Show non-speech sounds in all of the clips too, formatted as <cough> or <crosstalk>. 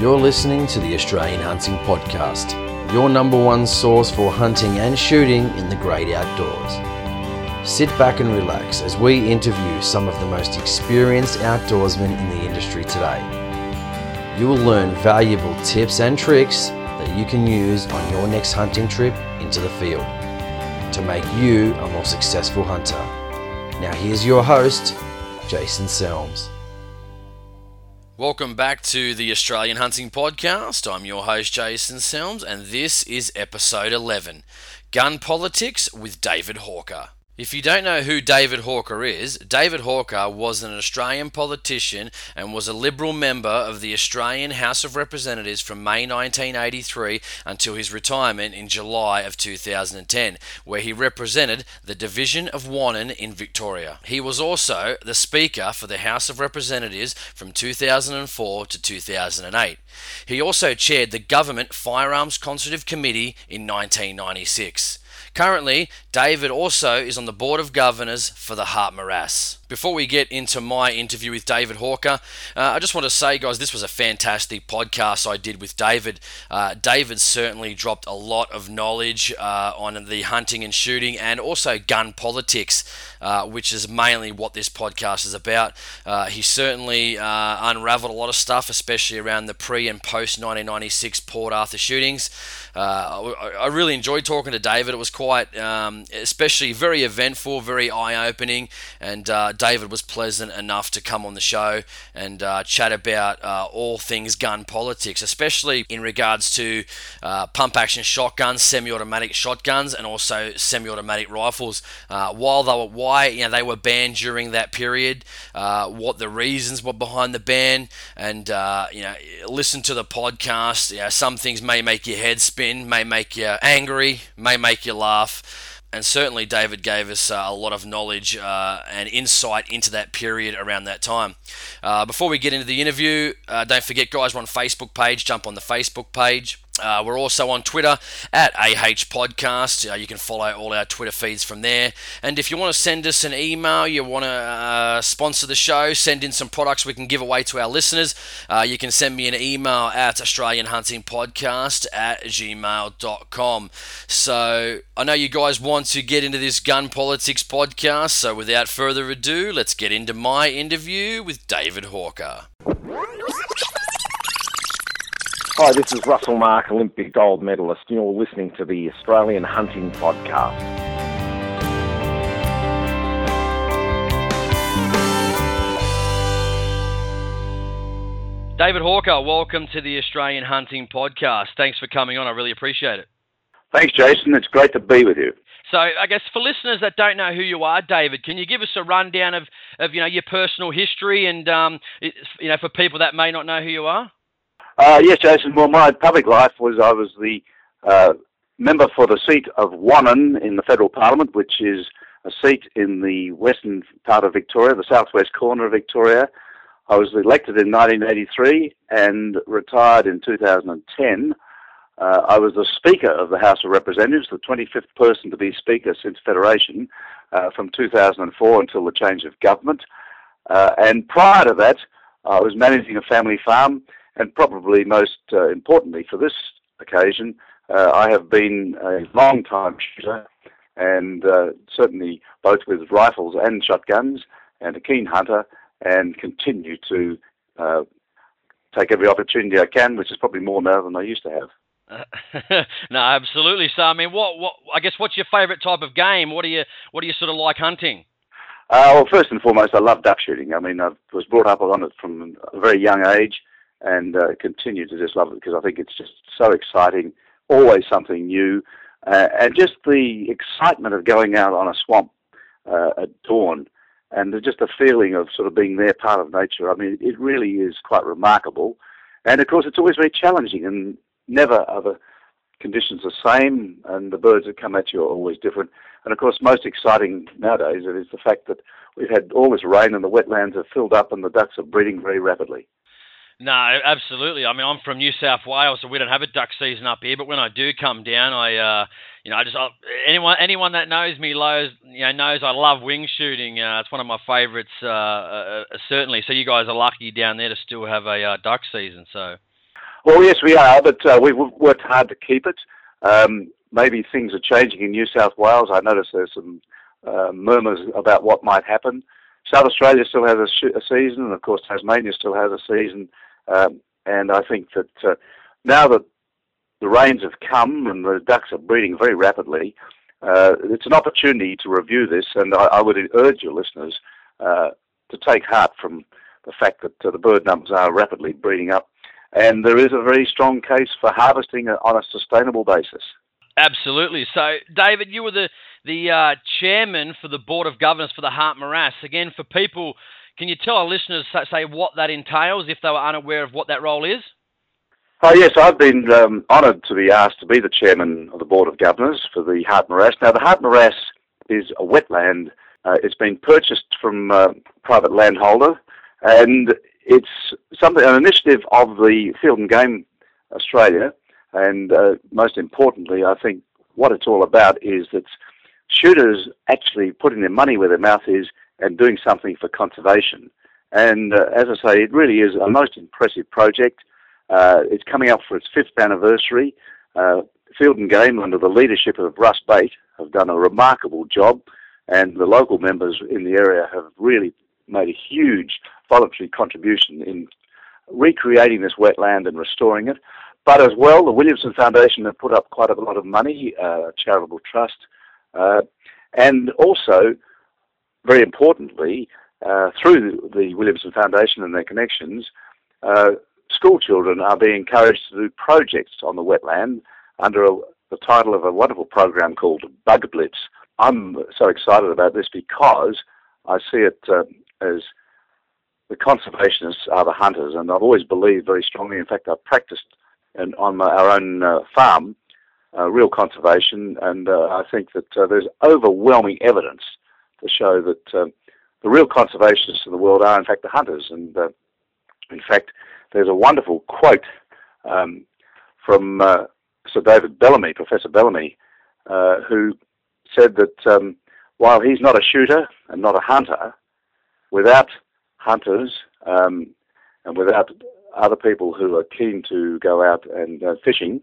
You're listening to the Australian Hunting Podcast, your number one source for hunting and shooting in the great outdoors. Sit back and relax as we interview some of the most experienced outdoorsmen in the industry today. You will learn valuable tips and tricks that you can use on your next hunting trip into the field to make you a more successful hunter. Now, here's your host, Jason Selms. Welcome back to the Australian Hunting Podcast. I'm your host, Jason Selms, and this is episode 11 Gun Politics with David Hawker. If you don't know who David Hawker is, David Hawker was an Australian politician and was a Liberal member of the Australian House of Representatives from May 1983 until his retirement in July of 2010, where he represented the division of Wannon in Victoria. He was also the Speaker for the House of Representatives from 2004 to 2008. He also chaired the Government Firearms Consultative Committee in 1996. Currently, David also is on the Board of Governors for the Hart Morass. Before we get into my interview with David Hawker, uh, I just want to say, guys, this was a fantastic podcast I did with David. Uh, David certainly dropped a lot of knowledge uh, on the hunting and shooting and also gun politics, uh, which is mainly what this podcast is about. Uh, he certainly uh, unraveled a lot of stuff, especially around the pre and post 1996 Port Arthur shootings. I, I, really enjoyed talking to David. It was quite, um, especially very eventful, very eye opening, and David was pleasant enough to come on the show and uh, chat about uh, all things gun politics, especially in regards to uh, pump action shotguns, semi automatic shotguns, and also semi automatic rifles. Uh, while they were, why you know, they were banned during that period, uh, what the reasons were behind the ban, and uh, you know, listen to the podcast. You know, some things may make your head spin, may make you angry, may make you laugh and certainly David gave us uh, a lot of knowledge uh, and insight into that period around that time. Uh, before we get into the interview, uh, don't forget, guys, we're on Facebook page. Jump on the Facebook page. Uh, we're also on Twitter at AH Podcast. Uh, you can follow all our Twitter feeds from there. And if you want to send us an email, you want to uh, sponsor the show, send in some products we can give away to our listeners, uh, you can send me an email at Australian Hunting Podcast at gmail.com. So I know you guys want to get into this gun politics podcast. So without further ado, let's get into my interview with David Hawker. Hi, this is Russell Mark, Olympic gold medalist, you're listening to the Australian Hunting Podcast. David Hawker, welcome to the Australian Hunting Podcast. Thanks for coming on. I really appreciate it. Thanks, Jason. It's great to be with you. So, I guess for listeners that don't know who you are, David, can you give us a rundown of, of you know your personal history and um, you know for people that may not know who you are? Uh, yes, Jason. Well, my public life was I was the uh, member for the seat of Wannon in the federal parliament, which is a seat in the western part of Victoria, the southwest corner of Victoria. I was elected in 1983 and retired in 2010. Uh, I was the Speaker of the House of Representatives, the 25th person to be Speaker since Federation uh, from 2004 until the change of government. Uh, and prior to that, I was managing a family farm and probably most uh, importantly for this occasion, uh, I have been a long time shooter and uh, certainly both with rifles and shotguns and a keen hunter and continue to uh, take every opportunity I can, which is probably more now than I used to have. <laughs> no, absolutely. So, I mean, what, what? I guess, what's your favourite type of game? What do you, what do you sort of like hunting? Uh, well, first and foremost, I love duck shooting. I mean, I was brought up on it from a very young age, and uh, continue to just love it because I think it's just so exciting, always something new, uh, and just the excitement of going out on a swamp uh, at dawn and just the feeling of sort of being there, part of nature. I mean, it really is quite remarkable. And of course, it's always very challenging, and never are the conditions the same, and the birds that come at you are always different. And of course, most exciting nowadays is the fact that we've had all this rain and the wetlands are filled up and the ducks are breeding very rapidly. No, absolutely. I mean, I'm from New South Wales, so we don't have a duck season up here. But when I do come down, I, uh, you know, I just I, anyone anyone that knows me knows, you know, knows I love wing shooting. Uh, it's one of my favourites, uh, uh, uh, certainly. So you guys are lucky down there to still have a uh, duck season. So. Well, yes, we are, but uh, we've worked hard to keep it. Um, maybe things are changing in New South Wales. I notice there's some uh, murmurs about what might happen. South Australia still has a, sh- a, season, and of course Tasmania still has a season. Um, and I think that uh, now that the rains have come and the ducks are breeding very rapidly, uh, it's an opportunity to review this. And I, I would urge your listeners uh, to take heart from the fact that uh, the bird numbers are rapidly breeding up, and there is a very strong case for harvesting on a sustainable basis. Absolutely. So, David, you were the the uh, chairman for the board of governors for the Hart Morass. Again, for people, can you tell our listeners say what that entails if they were unaware of what that role is? Oh yes, I've been um, honoured to be asked to be the chairman of the board of governors for the Hart Morass. Now, the Hart Morass is a wetland. Uh, it's been purchased from a uh, private landholder, and it's something an initiative of the Field and Game Australia and uh, most importantly, I think what it's all about is that shooters actually putting their money where their mouth is and doing something for conservation. And uh, as I say, it really is a most impressive project. Uh, it's coming up for its fifth anniversary. Uh, Field and Game, under the leadership of Russ Bate, have done a remarkable job, and the local members in the area have really made a huge voluntary contribution in recreating this wetland and restoring it. But as well, the Williamson Foundation have put up quite a lot of money, uh, charitable trust, uh, and also, very importantly, uh, through the Williamson Foundation and their connections, uh, school children are being encouraged to do projects on the wetland under a, the title of a wonderful program called Bug Blitz. I'm so excited about this because I see it uh, as the conservationists are the hunters, and I've always believed very strongly. In fact, I've practiced and on our own uh, farm, uh, real conservation, and uh, I think that uh, there's overwhelming evidence to show that uh, the real conservationists in the world are, in fact, the hunters. And uh, in fact, there's a wonderful quote um, from Sir David Bellamy, Professor Bellamy, who said that um, while he's not a shooter and not a hunter, without hunters um, and without other people who are keen to go out and uh, fishing,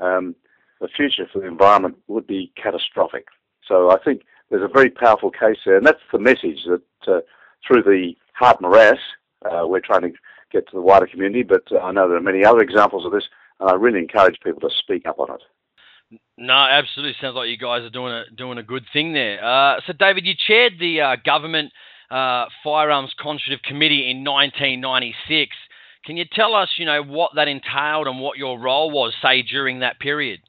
um, the future for the environment would be catastrophic. So I think there's a very powerful case there, and that's the message that uh, through the Hart Morass, uh, we're trying to get to the wider community. But I know there are many other examples of this, and I really encourage people to speak up on it. No, absolutely. Sounds like you guys are doing a doing a good thing there. Uh, so, David, you chaired the uh, government uh, firearms consultative committee in 1996. Can you tell us, you know, what that entailed and what your role was, say, during that period?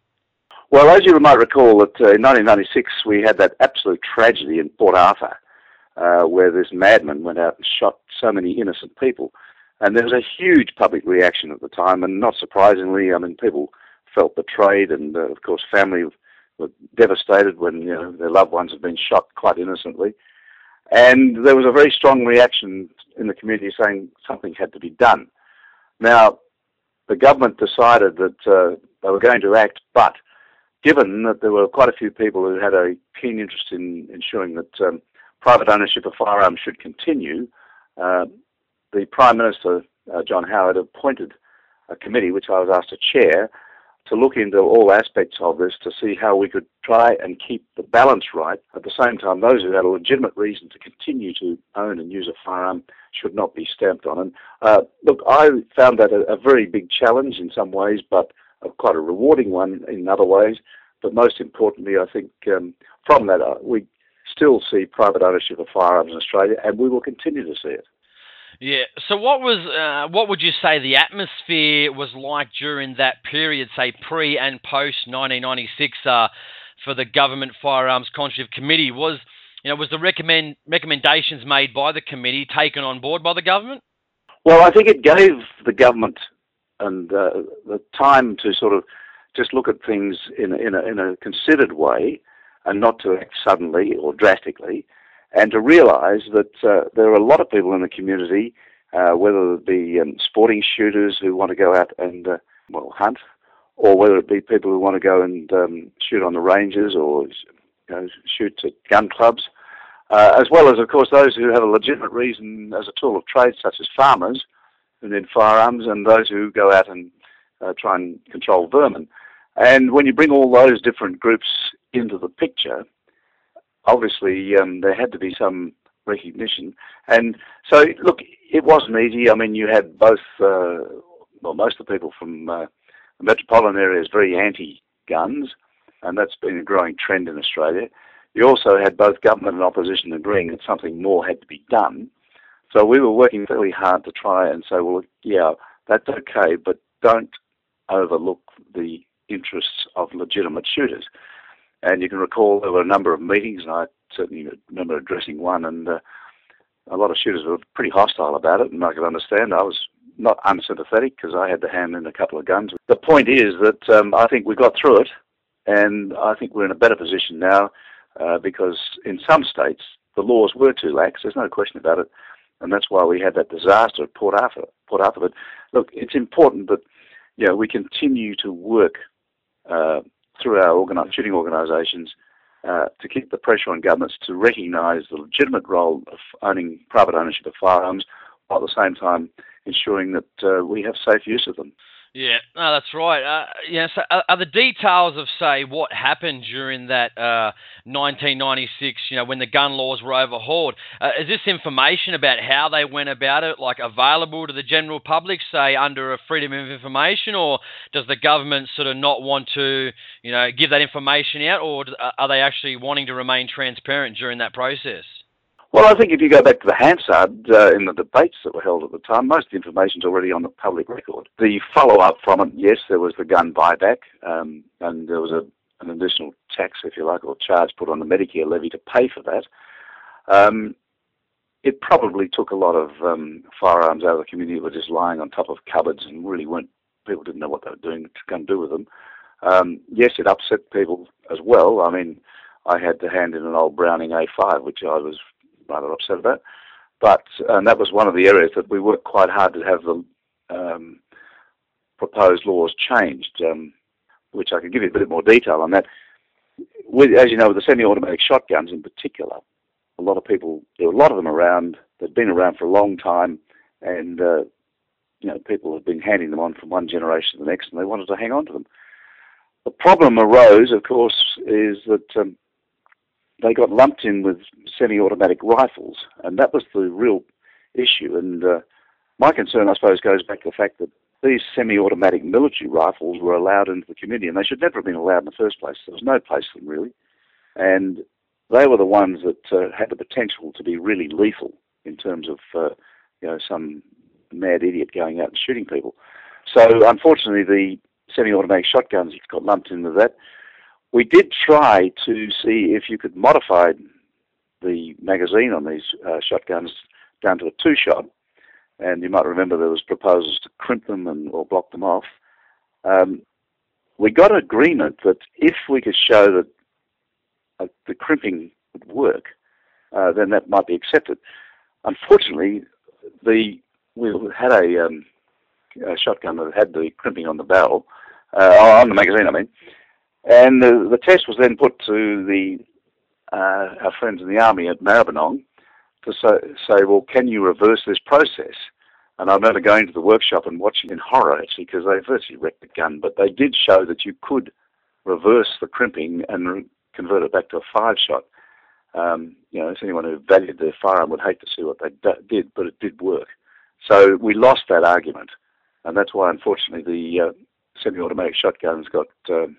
Well, as you might recall, that uh, in 1996 we had that absolute tragedy in Port Arthur, uh, where this madman went out and shot so many innocent people, and there was a huge public reaction at the time. And not surprisingly, I mean, people felt betrayed, and uh, of course, family were devastated when you know their loved ones had been shot quite innocently. And there was a very strong reaction in the community saying something had to be done. Now, the government decided that uh, they were going to act, but given that there were quite a few people who had a keen interest in ensuring that um, private ownership of firearms should continue, uh, the Prime Minister, uh, John Howard, appointed a committee which I was asked to chair to look into all aspects of this to see how we could try and keep the balance right. At the same time, those who had a legitimate reason to continue to own and use a firearm should not be stamped on. And uh, look, I found that a, a, very big challenge in some ways, but a, quite a rewarding one in other ways. But most importantly, I think um, from that, uh, we still see private ownership of firearms in Australia, and we will continue to see it. Yeah. So, what was uh, what would you say the atmosphere was like during that period, say pre and post 1996, uh, for the government firearms consultative committee? Was you know was the recommend recommendations made by the committee taken on board by the government? Well, I think it gave the government and uh, the time to sort of just look at things in in a, in a considered way and not to act suddenly or drastically and to realise that uh, there are a lot of people in the community, uh, whether it be um, sporting shooters who want to go out and uh, well hunt, or whether it be people who want to go and um, shoot on the ranges or you know, shoot at gun clubs, uh, as well as of course those who have a legitimate reason as a tool of trade, such as farmers who need firearms, and those who go out and uh, try and control vermin. And when you bring all those different groups into the picture, obviously um, there had to be some recognition. And so, look, it wasn't easy. I mean, you had both, uh, well, most of the people from uh, the metropolitan areas very anti-guns, and that's been a growing trend in Australia. You also had both government and opposition agreeing that something more had to be done. So we were working fairly hard to try and say, well, yeah, that's okay, but don't overlook the interests of legitimate shooters. And you can recall there were a number of meetings, and I certainly remember addressing one, and uh, a lot of shooters were pretty hostile about it, and I could understand. I was not unsympathetic because I had to hand in a couple of guns. The point is that um, I think we got through it, and I think we're in a better position now uh, because in some states the laws were too lax. There's no question about it, and that's why we had that disaster at Port Arthur. Port Arthur. But look, it's important that you know we continue to work uh, through our organi- shooting organisations uh, to keep the pressure on governments to recognise the legitimate role of owning private ownership of firearms, while at the same time ensuring that uh, we have safe use of them. Yeah, no, that's right. Uh, yeah, so are, are, the details of say what happened during that uh, 1996, you know, when the gun laws were overhauled? Uh, is this information about how they went about it, like available to the general public, say under a freedom of information, or does the government sort of not want to, you know, give that information out, or are they actually wanting to remain transparent during that process? Well, I think if you go back to the Hansard uh, in the debates that were held at the time, most of the information is already on the public record. The follow-up from it, yes, there was the gun buyback, um, and there was a, an additional tax, if you like, or charge put on the Medicare levy to pay for that. Um, it probably took a lot of um, firearms out of the community that were just lying on top of cupboards and really weren't people didn't know what they were doing to come do with them. Um, yes, it upset people as well. I mean, I had to hand in an old Browning A5, which I was rather upset about. But and that was one of the areas that we worked quite hard to have the um, proposed laws changed, um, which I can give you a bit more detail on that. With, as you know, with the semi-automatic shotguns in particular, a lot of people, there were a lot of them around. They've been around for a long time, and uh, you know, people have been handing them on from one generation to the next, and they wanted to hang on to them. The problem arose, of course, is that um, they got lumped in with semi-automatic rifles, and that was the real issue. And uh, my concern, I suppose, goes back to the fact that these semi-automatic military rifles were allowed into the community, and they should never have been allowed in the first place. There was no place for them really, and they were the ones that uh, had the potential to be really lethal in terms of, uh, you know, some mad idiot going out and shooting people. So unfortunately, the semi-automatic shotguns got lumped into that. We did try to see if you could modify the magazine on these uh, shotguns down to a two-shot, and you might remember there was proposals to crimp them and or block them off. Um, we got agreement that if we could show that uh, the crimping would work, uh, then that might be accepted. Unfortunately, the we had a, um, a shotgun that had the crimping on the barrel, uh, on the magazine, I mean, and the, the test was then put to the uh, our friends in the army at Maribyrnong to say, say, well, can you reverse this process? And I remember going to the workshop and watching in horror actually because they virtually wrecked the gun, but they did show that you could reverse the crimping and re- convert it back to a five shot. Um, you know, anyone who valued their firearm would hate to see what they d- did, but it did work. So we lost that argument, and that's why, unfortunately, the uh, semi-automatic shotguns got um,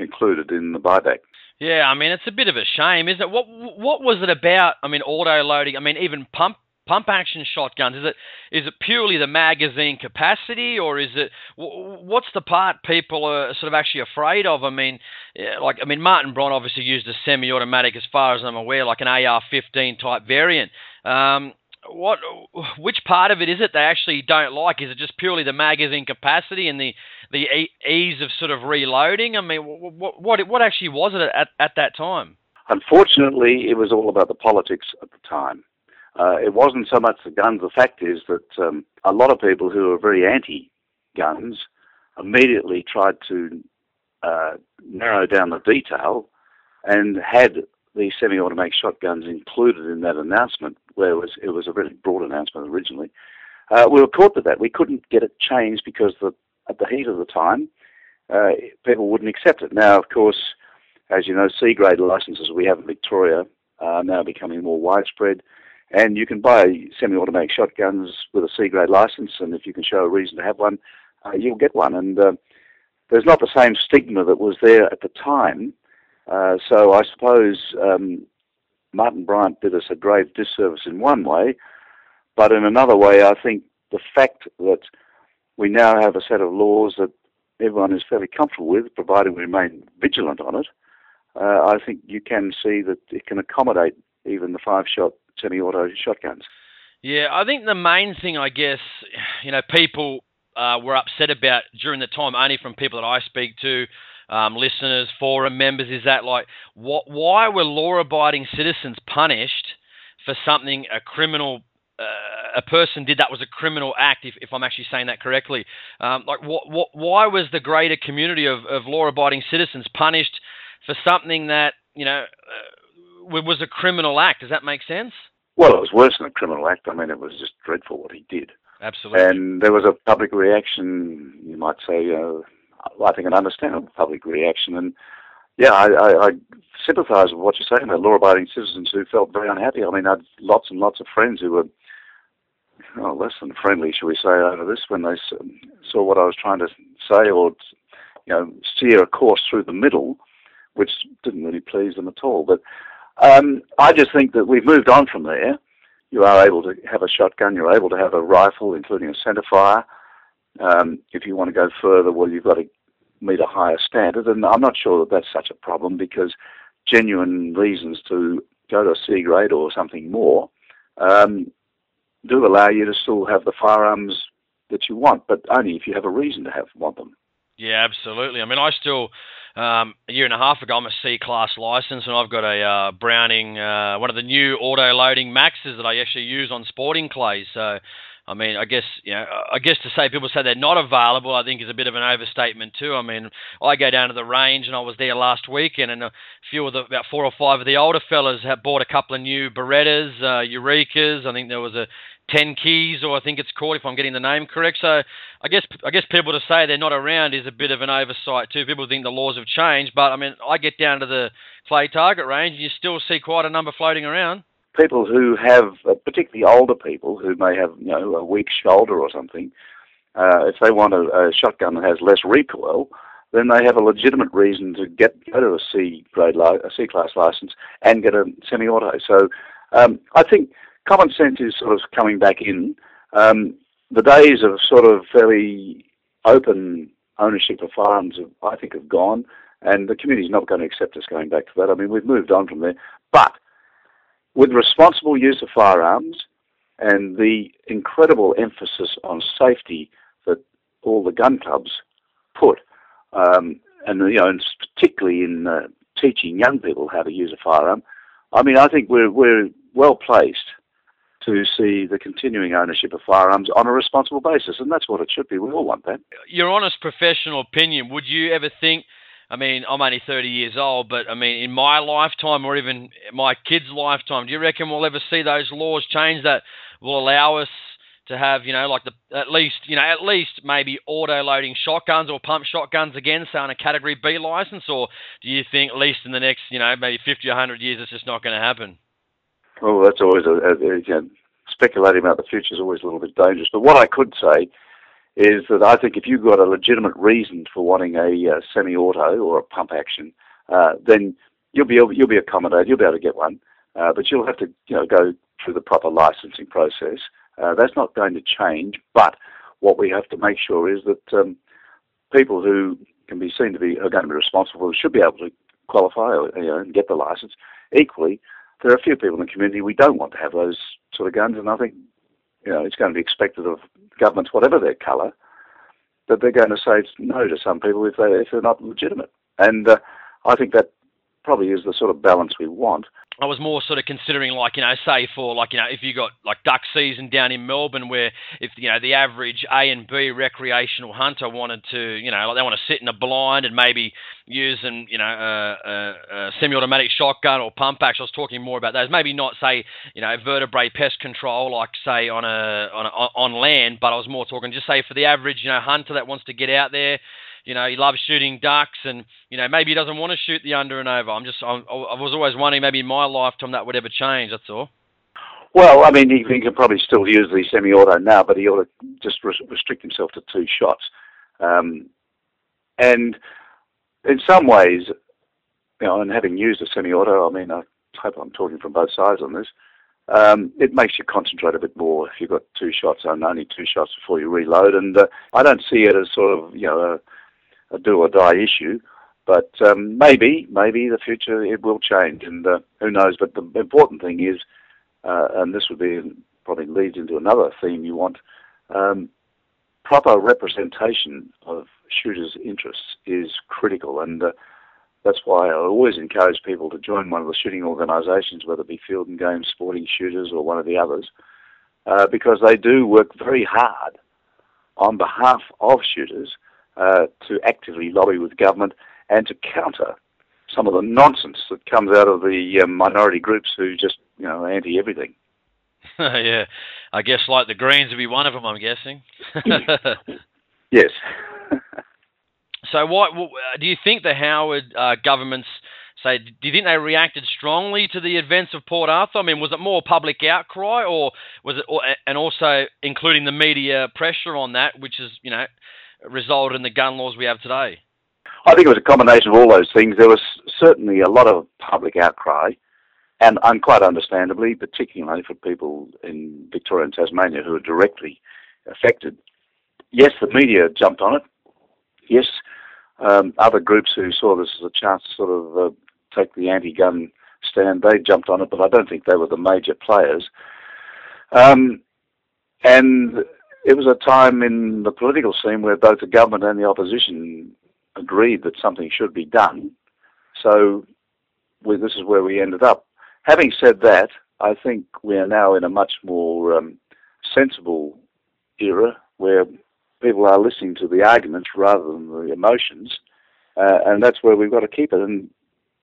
included in the buyback. Yeah, I mean it's a bit of a shame, isn't it? What what was it about? I mean, auto loading. I mean, even pump pump action shotguns. Is it is it purely the magazine capacity, or is it what's the part people are sort of actually afraid of? I mean, like I mean, Martin Bryant obviously used a semi-automatic, as far as I'm aware, like an AR-15 type variant. Um, what which part of it is it they actually don't like? Is it just purely the magazine capacity and the the ease of sort of reloading? I mean, what what what actually was it at at that time? Unfortunately, it was all about the politics at the time. Uh, it wasn't so much the guns. The fact is that um, a lot of people who are very anti-guns immediately tried to uh, narrow down the detail and had the semi-automatic shotguns included in that announcement, where it was, it was a really broad announcement originally. Uh, we were caught with that. We couldn't get it changed because the, at the heat of the time, uh, people wouldn't accept it. Now, of course, as you know, C grade licenses we have in Victoria are now becoming more widespread. And you can buy semi automatic shotguns with a C grade license, and if you can show a reason to have one, uh, you'll get one. And uh, there's not the same stigma that was there at the time. Uh, so I suppose um, Martin Bryant did us a grave disservice in one way, but in another way, I think the fact that we now have a set of laws that everyone is fairly comfortable with, provided we remain vigilant on it, uh, I think you can see that it can accommodate even the five-shot semi-auto shotguns. Yeah, I think the main thing, I guess, you know, people uh, were upset about during the time, only from people that I speak to, um, listeners, forum members, is that like, what, why were law-abiding citizens punished for something a criminal uh, a person did that was a criminal act, if, if I'm actually saying that correctly. Um, like, what, what, why was the greater community of, of law-abiding citizens punished for something that you know uh, was a criminal act? Does that make sense? Well, it was worse than a criminal act. I mean, it was just dreadful what he did. Absolutely. And there was a public reaction, you might say, uh, I think an understandable public reaction. And yeah, I, I, I sympathise with what you're saying about law-abiding citizens who felt very unhappy. I mean, I had lots and lots of friends who were oh, less than friendly, shall we say, over this when they saw what I was trying to say or, you know, steer a course through the middle, which didn't really please them at all. But um, I just think that we've moved on from there. You are able to have a shotgun, you're able to have a rifle, including a centerfire. Um, if you want to go further, well, you've got to meet a higher standard. And I'm not sure that that's such a problem because genuine reasons to go to a C grade or something more um, do allow you to still have the firearms that you want, but only if you have a reason to have want them. Yeah, absolutely. I mean, I still um, a year and a half ago, I'm a C class license, and I've got a uh, Browning, uh, one of the new auto loading Maxus that I actually use on sporting clays. So I mean, I guess you know, I guess to say people say they're not available, I think is a bit of an overstatement too. I mean, I go down to the range, and I was there last weekend, and a few of the about four or five of the older fellas have bought a couple of new Berettas, uh, Urikas. I think there was a Teknys, or I think it's called, if I'm getting the name correct. So I guess I guess people to say they're not around is a bit of an oversight too. People think the laws have changed, but I mean, I get down to the clay target range, and you still see quite a number floating around people who have, uh, particularly older people who may have, you know, a weak shoulder or something, uh, if they want a, a, shotgun that has less recoil, then they have a legitimate reason to get go to a C grade, li- a C class license and get a semi-auto. So um, I think common sense is sort of coming back in. Um, the days of sort of fairly open ownership of firearms, have, I think, have gone, and the community is not going to accept us going back to that. I mean, we've moved on from there, but with responsible use of firearms and the incredible emphasis on safety that all the gun clubs put, um, and you know, and particularly in uh, teaching young people how to use a firearm, I mean, I think we're we're well placed to see the continuing ownership of firearms on a responsible basis, and that's what it should be. We all want that. Your honest professional opinion: Would you ever think? I mean, I'm only 30 years old, but I mean, in my lifetime or even my kids' lifetime, do you reckon we'll ever see those laws change that will allow us to have, you know, like the at least, you know, at least maybe auto loading shotguns or pump shotguns again, say on a Category B license, or do you think at least in the next, you know, maybe 50 or 100 years, it's just not going to happen? Well, that's always a, a, a speculating about the future is always a little bit dangerous. But what I could say is that I think if you've got a legitimate reason for wanting a uh, semi-auto or a pump action, uh, then you'll be able, you'll be accommodated. You'll be able to get one, uh, but you'll have to you know go through the proper licensing process. Uh, that's not going to change. But what we have to make sure is that um, people who can be seen to be are going to be responsible should be able to qualify or, you know, and get the license. Equally, there are a few people in the community we don't want to have those sort of guns, and I think you know it's going to be expected of governments, whatever their colour, that they're going to say no to some people if, they, if they're not legitimate. And uh, I think that probably is the sort of balance we want. I was more sort of considering like you know say for like you know if you got like duck season down in Melbourne where if you know the average A and B recreational hunter wanted to you know like they want to sit in a blind and maybe an you know a, a, a semi-automatic shotgun or pump action. I was talking more about those. Maybe not say you know vertebrate pest control like say on a on a, on land, but I was more talking just say for the average you know hunter that wants to get out there you know, he loves shooting ducks, and you know, maybe he doesn't want to shoot the under and over. I'm just, I'm, i was always wondering, maybe in my lifetime that would ever change. That's all. Well, I mean, he, he can probably still use the semi-auto now, but he ought to just restrict himself to two shots. Um, and in some ways, you know, and having used a semi-auto, I mean, I hope I'm talking from both sides on this. Um, it makes you concentrate a bit more if you've got two shots and only two shots before you reload. And uh, I don't see it as sort of you know a, do or die issue. But um, maybe, maybe the future it will change, and uh, who knows? But the important thing is, uh, and this would be probably leads into another theme you want, um, proper representation of shooters' interests is critical, and uh, that's why I always encourage people to join one of the shooting organisations, whether it be Field and Game Sporting Shooters or one of the others, uh, because they do work very hard on behalf of shooters uh, to actively lobby with government and to counter some of the nonsense that comes out of the um, minority groups who just, you know, anti everything. <laughs> yeah, I guess like the Greens would be one of them. I'm guessing. <laughs> yes. <laughs> so, what do you think the Howard uh, government's say? Do you think they reacted strongly to the events of Port Arthur? I mean, was it more public outcry, or was it, and also including the media pressure on that, which is you know resulted in the gun laws we have today? I think it was a combination of all those things. There was certainly a lot of public outcry, and, and quite understandably, particularly for people in Victoria and Tasmania who are directly affected. Yes, the media jumped on it. Yes, um, other groups who saw this as a chance to sort of uh, take the anti-gun stand, they jumped on it, but I don't think they were the major players. Um, and it was a time in the political scene where both the government and the opposition agreed that something should be done. So we, this is where we ended up. Having said that, I think we are now in a much more um, sensible era where people are listening to the arguments rather than the emotions, uh, and that's where we've got to keep it. And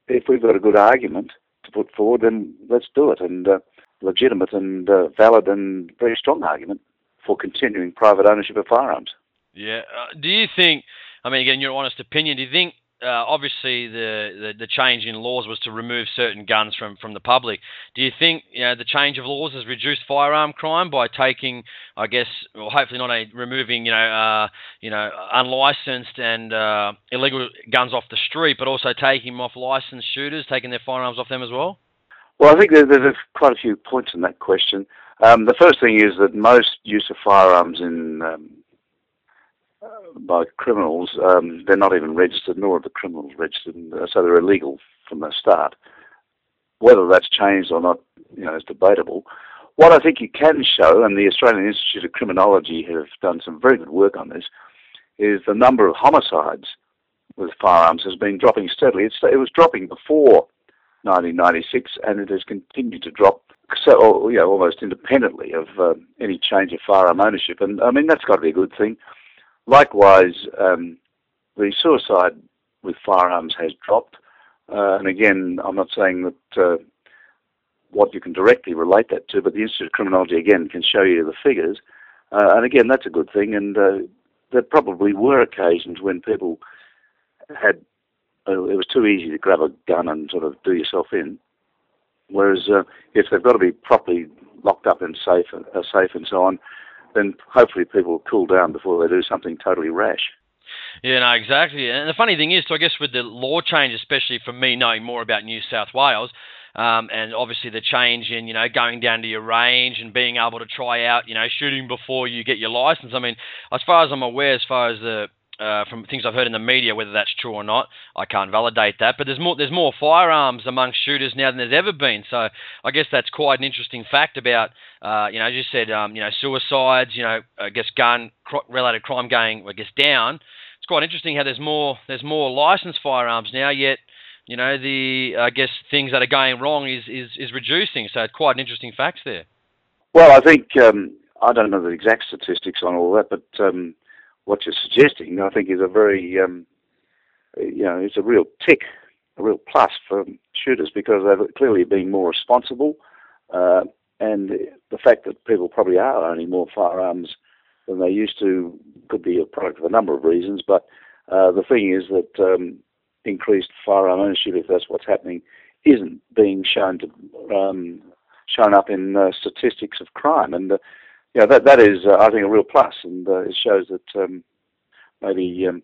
if we've got a good argument to put forward, then let's do it. And uh, legitimate and uh, valid and very strong argument for continuing private ownership of firearms. Yeah. Uh, do you think? I mean, again, your honest opinion. Do you think? Uh, obviously, the, the, the change in laws was to remove certain guns from, from the public. Do you think you know the change of laws has reduced firearm crime by taking, I guess, well, hopefully not a, removing you know uh, you know unlicensed and uh, illegal guns off the street, but also taking them off licensed shooters, taking their firearms off them as well? Well, I think there's, there's quite a few points in that question. Um, the first thing is that most use of firearms in um, by criminals, um, they're not even registered, nor are the criminals registered, uh, so they're illegal from the start. Whether that's changed or not, you know, is debatable. What I think you can show, and the Australian Institute of Criminology have done some very good work on this, is the number of homicides with firearms has been dropping steadily. It's, it was dropping before 1996, and it has continued to drop so you know almost independently of uh, any change of firearm ownership, and I mean that's got to be a good thing. Likewise, um, the suicide with firearms has dropped, uh, and again, I'm not saying that uh, what you can directly relate that to, but the Institute of Criminology again can show you the figures, uh, and again that's a good thing. And uh, there probably were occasions when people had uh, it was too easy to grab a gun and sort of do yourself in. Whereas uh, if they've got to be properly locked up and safe, uh, safe and so on, then hopefully people will cool down before they do something totally rash. Yeah, no, exactly. And the funny thing is, so I guess with the law change, especially for me knowing more about New South Wales, um, and obviously the change in you know going down to your range and being able to try out you know shooting before you get your license. I mean, as far as I'm aware, as far as the uh, from things I've heard in the media, whether that's true or not, I can't validate that. But there's more there's more firearms among shooters now than there's ever been. So I guess that's quite an interesting fact about uh, you know as you said um, you know suicides, you know I guess gun related crime going I guess down. It's quite interesting how there's more there's more licensed firearms now, yet you know, the I guess things that are going wrong is is, is reducing. So it's quite an interesting facts there. Well, I think um, I don't know the exact statistics on all that, but um, what you're suggesting, I think, is a very um, you know, it's a real tick, a real plus for shooters because they've clearly been more responsible, uh, and the fact that people probably are owning more firearms than they used to could be a product of a number of reasons. But uh, the thing is that um, increased firearm ownership, if that's what's happening, isn't being shown to um, shown up in uh, statistics of crime, and uh, know, that that is, uh, I think, a real plus, and uh, it shows that um, maybe um,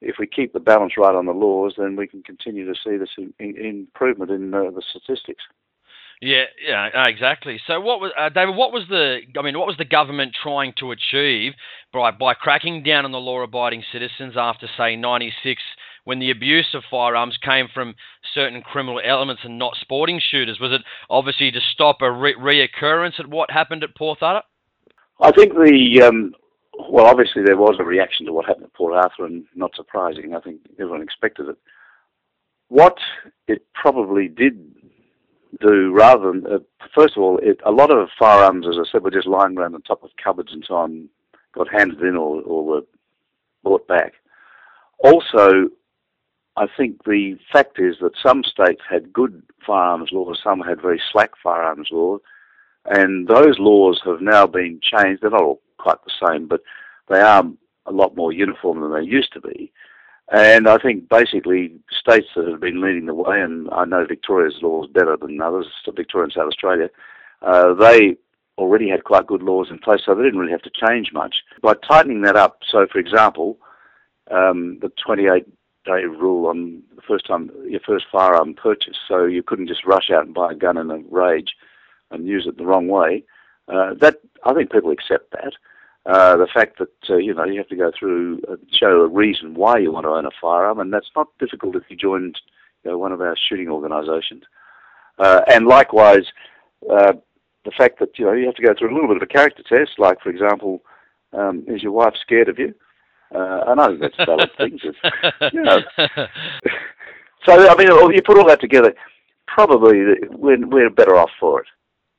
if we keep the balance right on the laws, then we can continue to see this in, in, improvement in uh, the statistics. Yeah, yeah, exactly. So, what was uh, David? What was the? I mean, what was the government trying to achieve by by cracking down on the law-abiding citizens after, say, '96, when the abuse of firearms came from certain criminal elements and not sporting shooters? Was it obviously to stop a re- reoccurrence at what happened at Port Arthur? I think the um, well, obviously there was a reaction to what happened at Port Arthur, and not surprising. I think everyone expected it. What it probably did do rather than, uh, first of all, it, a lot of firearms, as I said, were just lying around on top of cupboards and so on, got handed in or, or were brought back. Also, I think the fact is that some states had good firearms laws, some had very slack firearms laws, and those laws have now been changed. They're not all quite the same, but they are a lot more uniform than they used to be. And I think basically states that have been leading the way, and I know Victoria's law is better than others, Victoria and South Australia, uh, they already had quite good laws in place, so they didn't really have to change much. By tightening that up, so for example, um, the 28 day rule on the first time your first firearm purchase, so you couldn't just rush out and buy a gun in a rage and use it the wrong way. Uh, that I think people accept that. Uh, the fact that uh, you know you have to go through uh, show a reason why you want to own a firearm, and that's not difficult if you joined you know, one of our shooting organisations. Uh, and likewise, uh, the fact that you know you have to go through a little bit of a character test, like for example, um, is your wife scared of you? Uh, I know that's valid <laughs> things. You know. <laughs> so I mean, you put all that together, probably we're we're better off for it.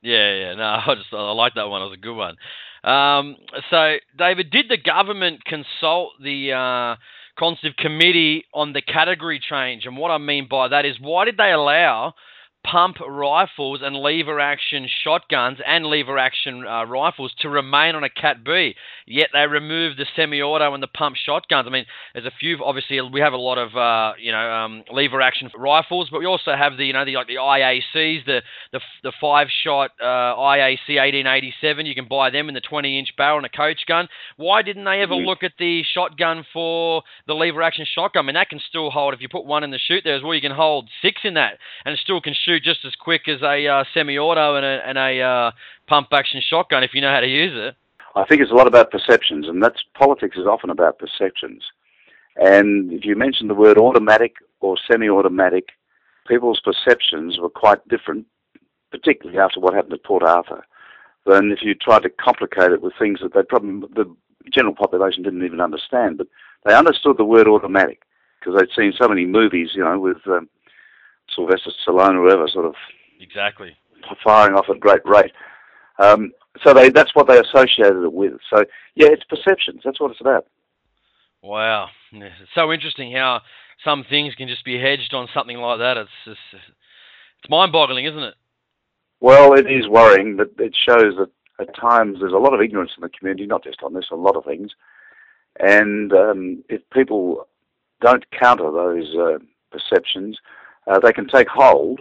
Yeah, yeah. No, <laughs> I just I like that one. It was a good one. Um, so, David, did the government consult the uh, consultative committee on the category change? And what I mean by that is, why did they allow pump rifles and lever action shotguns and lever action uh, rifles to remain on a Cat B. Yet they removed the semi-auto and the pump shotguns. I mean, there's a few. Obviously, we have a lot of uh, you know um, lever action rifles, but we also have the you know the like the IACs, the the, the five shot uh, IAC 1887. You can buy them in the 20 inch barrel and a coach gun. Why didn't they ever mm-hmm. look at the shotgun for the lever action shotgun? I mean, that can still hold. If you put one in the shoot there as well, you can hold six in that, and it still can shoot just as quick as a uh, semi-auto and a, and a uh, pump-action shotgun if you know how to use it. I think it's a lot about perceptions, and that's politics is often about perceptions. And if you mention the word automatic or semi-automatic, people's perceptions were quite different, particularly after what happened at Port Arthur, than if you tried to complicate it with things that they probably the general population didn't even understand. But they understood the word automatic because they'd seen so many movies, you know, with um, Sylvester Stallone or whoever, sort of exactly firing off at great rate. Um, so they that's what they associated it with. So yeah, it's perceptions. That's what it's about. Wow, it's so interesting how some things can just be hedged on something like that. It's just, it's mind-boggling, isn't it? Well, it is worrying, but it shows that at times there's a lot of ignorance in the community, not just on this, a lot of things. And um, if people don't counter those uh, perceptions, uh, they can take hold,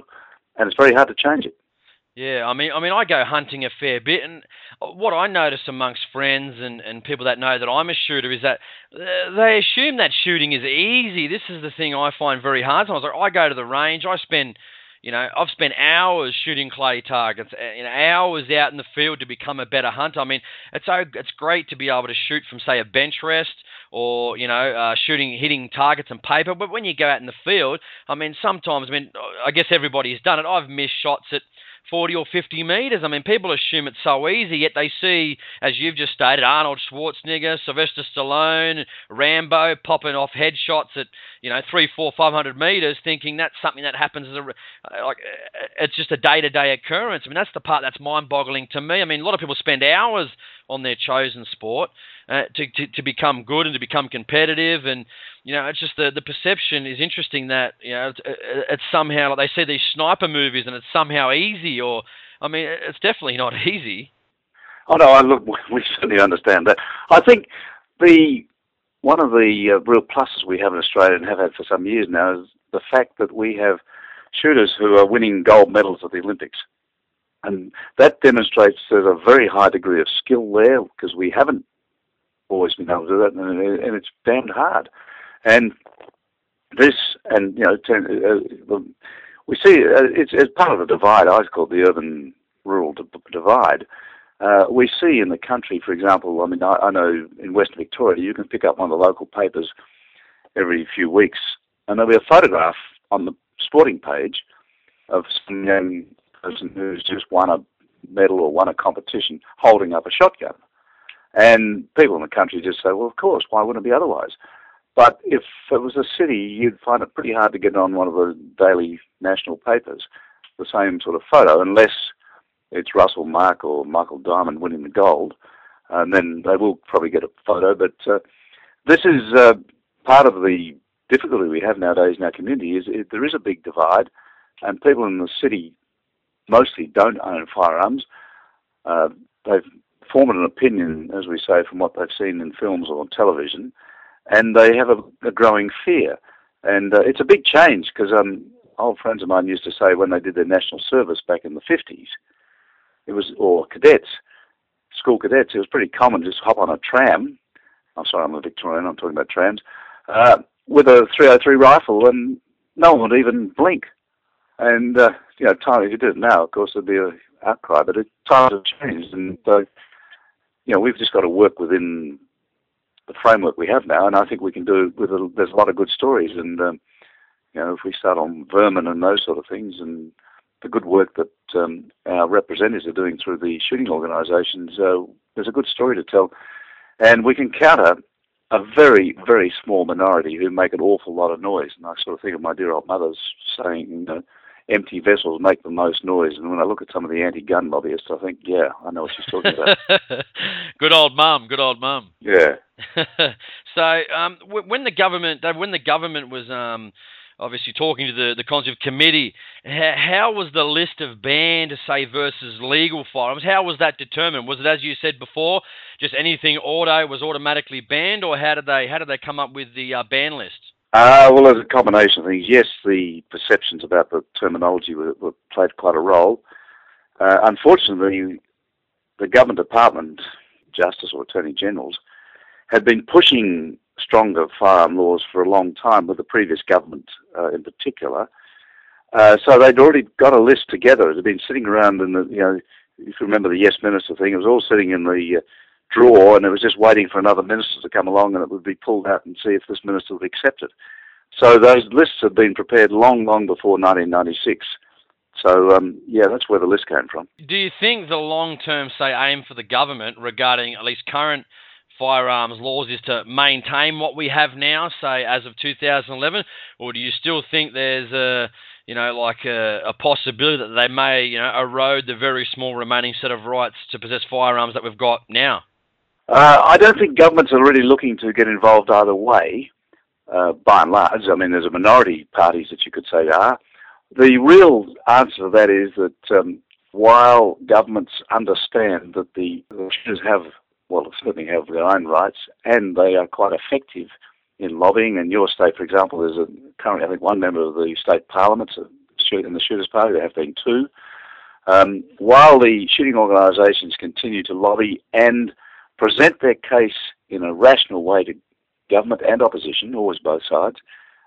and it's very hard to change it. Yeah, I mean, I mean, I go hunting a fair bit, and what I notice amongst friends and, and people that know that I'm a shooter is that uh, they assume that shooting is easy. This is the thing I find very hard. Sometimes, like, I go to the range, I spend you know, I've spent hours shooting clay targets, you know, hours out in the field to become a better hunter. I mean, it's so it's great to be able to shoot from say a bench rest or you know uh, shooting hitting targets and paper. But when you go out in the field, I mean, sometimes I mean I guess everybody's done it. I've missed shots at 40 or 50 metres. I mean, people assume it's so easy, yet they see, as you've just stated, Arnold Schwarzenegger, Sylvester Stallone, Rambo popping off headshots at, you know, three, four, five hundred metres, thinking that's something that happens as a, uh, like, uh, it's just a day to day occurrence. I mean, that's the part that's mind boggling to me. I mean, a lot of people spend hours on their chosen sport uh, to, to, to become good and to become competitive. And, you know, it's just the, the perception is interesting that, you know, it's, it's somehow, like they see these sniper movies and it's somehow easy or, I mean, it's definitely not <laughs> easy. Oh no, I look, <laughs> we certainly understand that. I think the one of the uh, real pluses we have in Australia and have had for some years now is the fact that we have shooters who are winning gold medals at the Olympics. And that demonstrates there's a very high degree of skill there because we haven't always been able to do that, and, it's damned hard. And this, and you know, uh, uh, we see uh, it's, it's part of the divide. I call it the urban-rural divide. Uh, we see in the country, for example, I mean, I, I know in Western Victoria, you can pick up one of the local papers every few weeks, and there'll be a photograph on the sporting page of some young person who's just won a medal or won a competition holding up a shotgun. And people in the country just say, well, of course, why wouldn't it be otherwise? But if it was a city, you'd find it pretty hard to get on one of the daily national papers, the same sort of photo, unless it's Russell Mark or Michael Diamond winning the gold. And then they will probably get a photo. But uh, this is uh, part of the difficulty we have nowadays in our community is it, there is a big divide, and people in the city mostly don't own firearms. Uh, they've formed an opinion, as we say, from what they've seen in films or on television, and they have a, a growing fear. And uh, it's a big change because um, old friends of mine used to say when they did their national service back in the 50s, it was, or cadets, school cadets, it was pretty common to just hop on a tram. I'm sorry, I'm a Victorian, I'm talking about trams, uh, with a 303 rifle, and no one would even blink. And, uh, you know, time, if you did it now, of course, there'd be an outcry, but times have changed, and, uh, you know, we've just got to work within the framework we have now, and I think we can do with a, there's a lot of good stories, and um, you know, if we start on vermin and those sort of things, and the good work that um, our representatives are doing through the shooting organisations, uh, there's a good story to tell, and we can counter a very, very small minority who make an awful lot of noise. And I sort of think of my dear old mother's saying, you know, empty vessels make the most noise. And when I look at some of the anti-gun lobbyists, I think, yeah, I know what she's talking about. <laughs> good old mum. Good old mum. Yeah. <laughs> so um, when the government, when the government was um, obviously talking to the the Conservative Committee, how was the list of banned, say, versus legal firearms? How was that determined? Was it as you said before, just anything auto was automatically banned, or how did they how did they come up with the uh, ban list? Uh, well, there's a combination of things. Yes, the perceptions about the terminology were, were played quite a role. Uh, unfortunately, the government department, Justice or Attorney Generals, had been pushing stronger firearm laws for a long time with the previous government uh, in particular. Uh, so they'd already got a list together. It had been sitting around in the, you know, if you remember the Yes Minister thing, it was all sitting in the uh, drawer, and it was just waiting for another minister to come along, and it would be pulled out and see if this minister would accept it. So those lists had been prepared long, long before 1996. So um, yeah, that's where the list came from. Do you think the long-term, say, aim for the government regarding at least current firearms laws is to maintain what we have now, say as of 2011, or do you still think there's a you know, like a, a, possibility that they may, you know, erode the very small remaining set of rights to possess firearms that we've got now? Uh, I don't think governments are really looking to get involved either way, uh, by and large. I mean, there's a minority parties that you could say are. The real answer to that is that um, while governments understand that the shooters have, well, certainly have their own rights, and they are quite effective in lobbying. In your state, for example, there's a, currently, I think, one member of the state parliament in the Shooters Party. There have been two. Um, while the shooting organisations continue to lobby and present their case in a rational way to government and opposition, always both sides,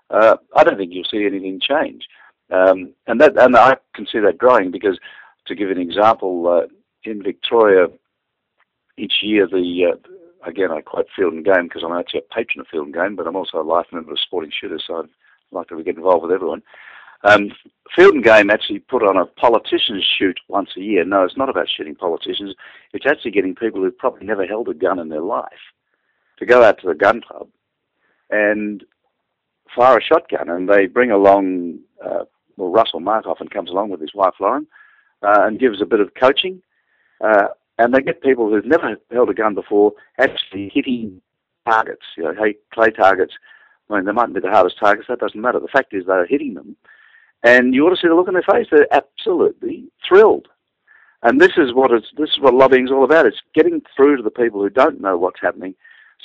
uh, I don't think you'll see anything change. Um, and that, and I can see that growing because, to give an example, uh, in Victoria, each year the uh, again I quote Field and Game because I'm actually a patron of Field and Game, but I'm also a life member of Sporting Shooters, so I'd like to get involved with everyone. Um, Field and Game actually put on a politician's shoot once a year. No, it's not about shooting politicians. It's actually getting people who've probably never held a gun in their life to go out to the gun club and fire a shotgun. And they bring along, uh, well, Russell Markoff and comes along with his wife Lauren uh, and gives a bit of coaching. Uh, and they get people who've never held a gun before actually hitting targets, you know, clay targets. I mean, they mightn't be the hardest targets, that doesn't matter. The fact is they're hitting them and you ought to see the look on their face. They're absolutely thrilled. And this is what it's, this is what lobbying is all about. It's getting through to the people who don't know what's happening,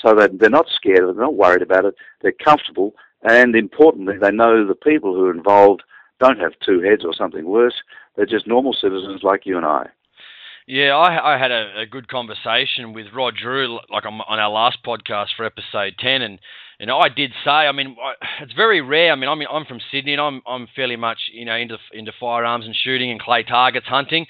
so that they're not scared, they're not worried about it, they're comfortable, and importantly, they know the people who are involved don't have two heads or something worse. They're just normal citizens like you and I. Yeah, I, I had a, a, good conversation with Rod Drew, like on, on, our last podcast for episode ten, and know I did say, I mean, it's very rare. I mean, I'm I'm from Sydney, and I'm I'm fairly much you know into into firearms and shooting and clay targets hunting,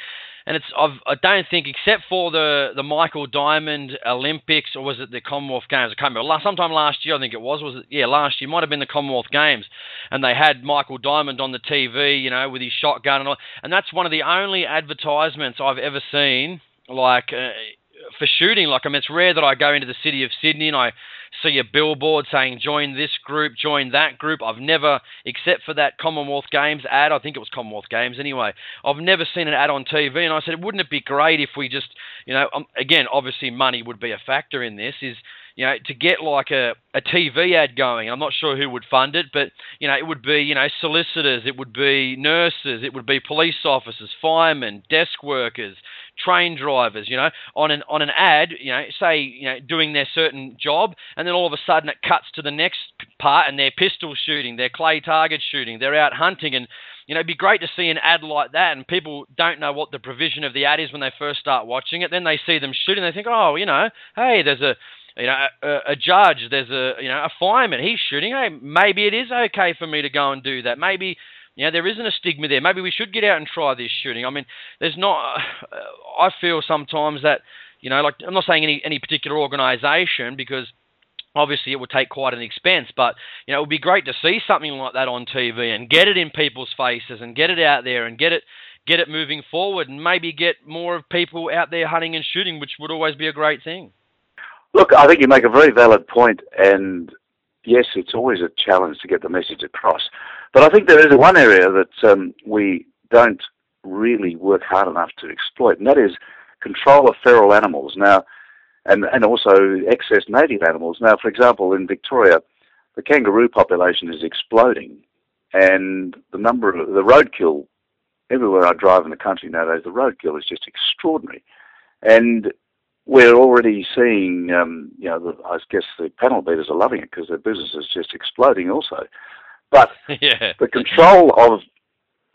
and it's I've, I don't think except for the the Michael Diamond Olympics or was it the Commonwealth Games? I can't remember. Sometime last year, I think it was. Was it? Yeah, last year might have been the Commonwealth Games, and they had Michael Diamond on the TV, you know, with his shotgun and all. And that's one of the only advertisements I've ever seen like. Uh, for shooting. Like, I mean, it's rare that I go into the city of Sydney and I see a billboard saying join this group, join that group. I've never, except for that Commonwealth Games ad, I think it was Commonwealth Games anyway, I've never seen an ad on TV. And I said, wouldn't it be great if we just, you know, um, again, obviously money would be a factor in this, is you know, to get like a, a TV ad going, I'm not sure who would fund it, but, you know, it would be, you know, solicitors, it would be nurses, it would be police officers, firemen, desk workers, train drivers, you know, on an on an ad, you know, say, you know, doing their certain job, and then all of a sudden it cuts to the next part and they're pistol shooting, they're clay target shooting, they're out hunting and you know, it'd be great to see an ad like that, and people don't know what the provision of the ad is when they first start watching it. Then they see them shooting, they think, oh, you know, hey, there's a you know, a, a, judge, there's a you know a fireman, he's shooting. Hey, maybe it is okay for me to go and do that. Maybe know there isn't a stigma there. Maybe we should get out and try this shooting. I mean, there's not. Uh, <sighs> I feel sometimes that you know, like I'm not saying any any particular organisation because obviously it would take quite an expense, but you know it would be great to see something like that on TV and get it in people's faces and get it out there and get it get it moving forward and maybe get more of people out there hunting and shooting, which would always be a great thing. Look, I think you make a very valid point, and yes, it's always a challenge to get the message across. But I think there is one area that um, we don't really work hard enough to exploit, and that is control of feral animals. Now, and, and also excess native animals. Now, for example, in Victoria, the kangaroo population is exploding, and the number of the roadkill everywhere I drive in the country nowadays, the roadkill is just extraordinary. And we're already seeing, um, you know, the, I guess the panel beaters are loving it because their business is just exploding also. But <laughs> yeah. the control of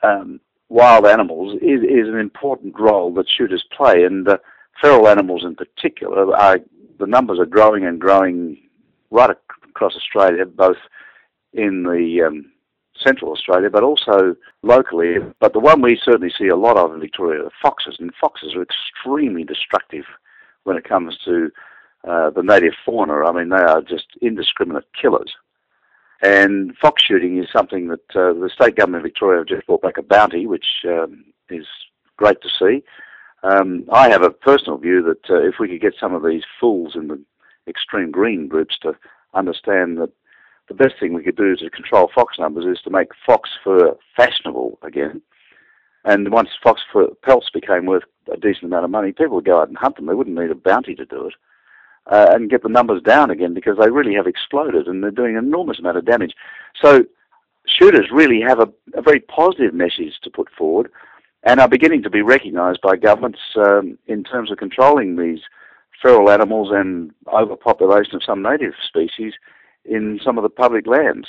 um, wild animals is, is an important role that shooters play, and uh, feral animals in particular, are, the numbers are growing and growing right across Australia, both in the um, central Australia, but also locally. But the one we certainly see a lot of in Victoria are foxes, and foxes are extremely destructive when it comes to uh, the native fauna. I mean, they are just indiscriminate killers. And fox shooting is something that uh, the state government of Victoria have just brought back a bounty, which um, is great to see. Um, I have a personal view that uh, if we could get some of these fools in the extreme green groups to understand that the best thing we could do to control fox numbers is to make fox fur fashionable again. And once fox fur pelts became worth a decent amount of money, people would go out and hunt them. They wouldn't need a bounty to do it. Uh, and get the numbers down again because they really have exploded and they're doing an enormous amount of damage. So shooters really have a, a very positive message to put forward and are beginning to be recognised by governments um, in terms of controlling these feral animals and overpopulation of some native species in some of the public lands.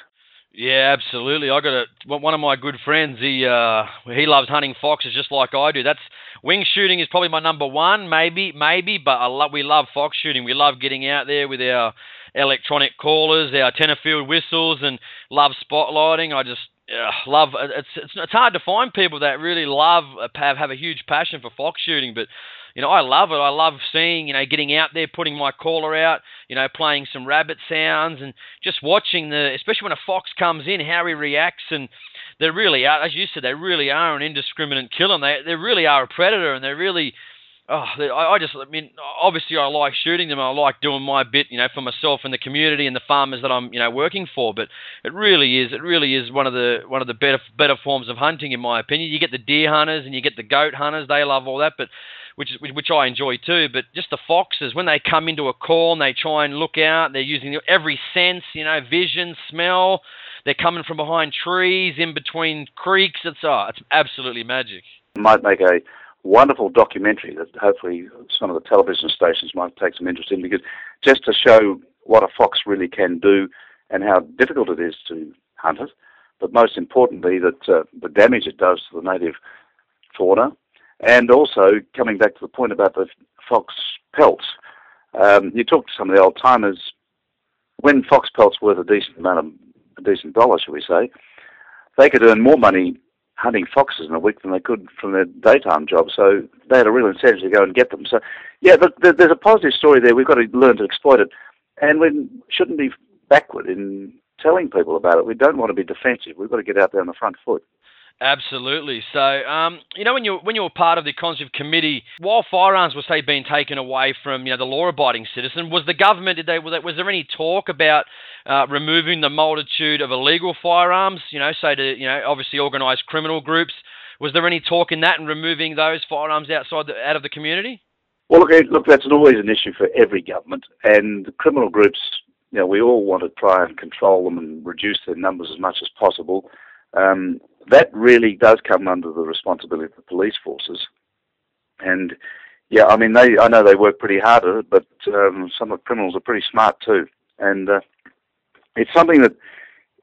Yeah, absolutely. I got a one of my good friends. He uh, he loves hunting foxes just like I do. That's wing shooting is probably my number one, maybe, maybe. But I love we love fox shooting. We love getting out there with our electronic callers, our Tenterfield whistles, and love spotlighting. I just uh, love it's, it's it's hard to find people that really love have have a huge passion for fox shooting, but you know, I love it. I love seeing, you know, getting out there, putting my caller out, you know, playing some rabbit sounds and just watching the, especially when a fox comes in, how he reacts and they really are, as you said, they really are an indiscriminate killer. And they they really are a predator, and they really. Oh, I, just, I mean, obviously, I like shooting them. I like doing my bit, you know, for myself and the community and the farmers that I'm, you know, working for. But it really is, it really is one of the one of the better better forms of hunting, in my opinion. You get the deer hunters and you get the goat hunters. They love all that, but which which I enjoy too. But just the foxes when they come into a call and they try and look out, they're using every sense, you know, vision, smell. They're coming from behind trees, in between creeks. It's oh, it's absolutely magic. Might make a wonderful documentary that hopefully some of the television stations might take some interest in because just to show what a fox really can do and how difficult it is to hunt it, but most importantly that uh, the damage it does to the native fauna and also, coming back to the point about the fox pelts, um, you talk to some of the old timers, when fox pelts worth a decent amount of, a decent dollar, shall we say, they could earn more money hunting foxes in a week than they could from their daytime job. So they had a real incentive to go and get them. So, yeah, but there's a positive story there. We've got to learn to exploit it. And we shouldn't be backward in telling people about it. We don't want to be defensive. We've got to get out there on the front foot. Absolutely. So, um, you know, when you when you were part of the conservative committee, while firearms were say being taken away from you know the law-abiding citizen, was the government did they was there any talk about uh, removing the multitude of illegal firearms? You know, say to you know obviously organised criminal groups. Was there any talk in that and removing those firearms outside the, out of the community? Well, look, look, that's always an issue for every government, and the criminal groups. You know, we all want to try and control them and reduce their numbers as much as possible. Um, that really does come under the responsibility of the police forces. And yeah, I mean, they I know they work pretty hard at it, but um, some of the criminals are pretty smart too. And uh, it's something that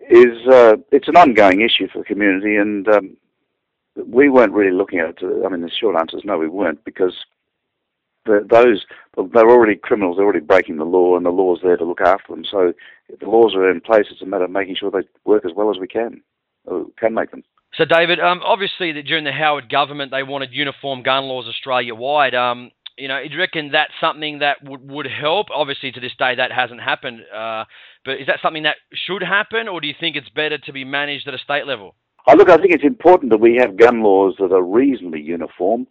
is uh, it's an ongoing issue for the community, and um, we weren't really looking at it. I mean, the short answer is no, we weren't because those they're already criminals. They're already breaking the law, and the law's there to look after them. So the laws are in place, it's a matter of making sure they work as well as we can can make them. So, David, um, obviously, that during the Howard government, they wanted uniform gun laws Australia wide. Um, you know, do you reckon that's something that would, would help? Obviously, to this day, that hasn't happened. Uh, but is that something that should happen, or do you think it's better to be managed at a state level? Oh, look, I think it's important that we have gun laws that are reasonably uniform.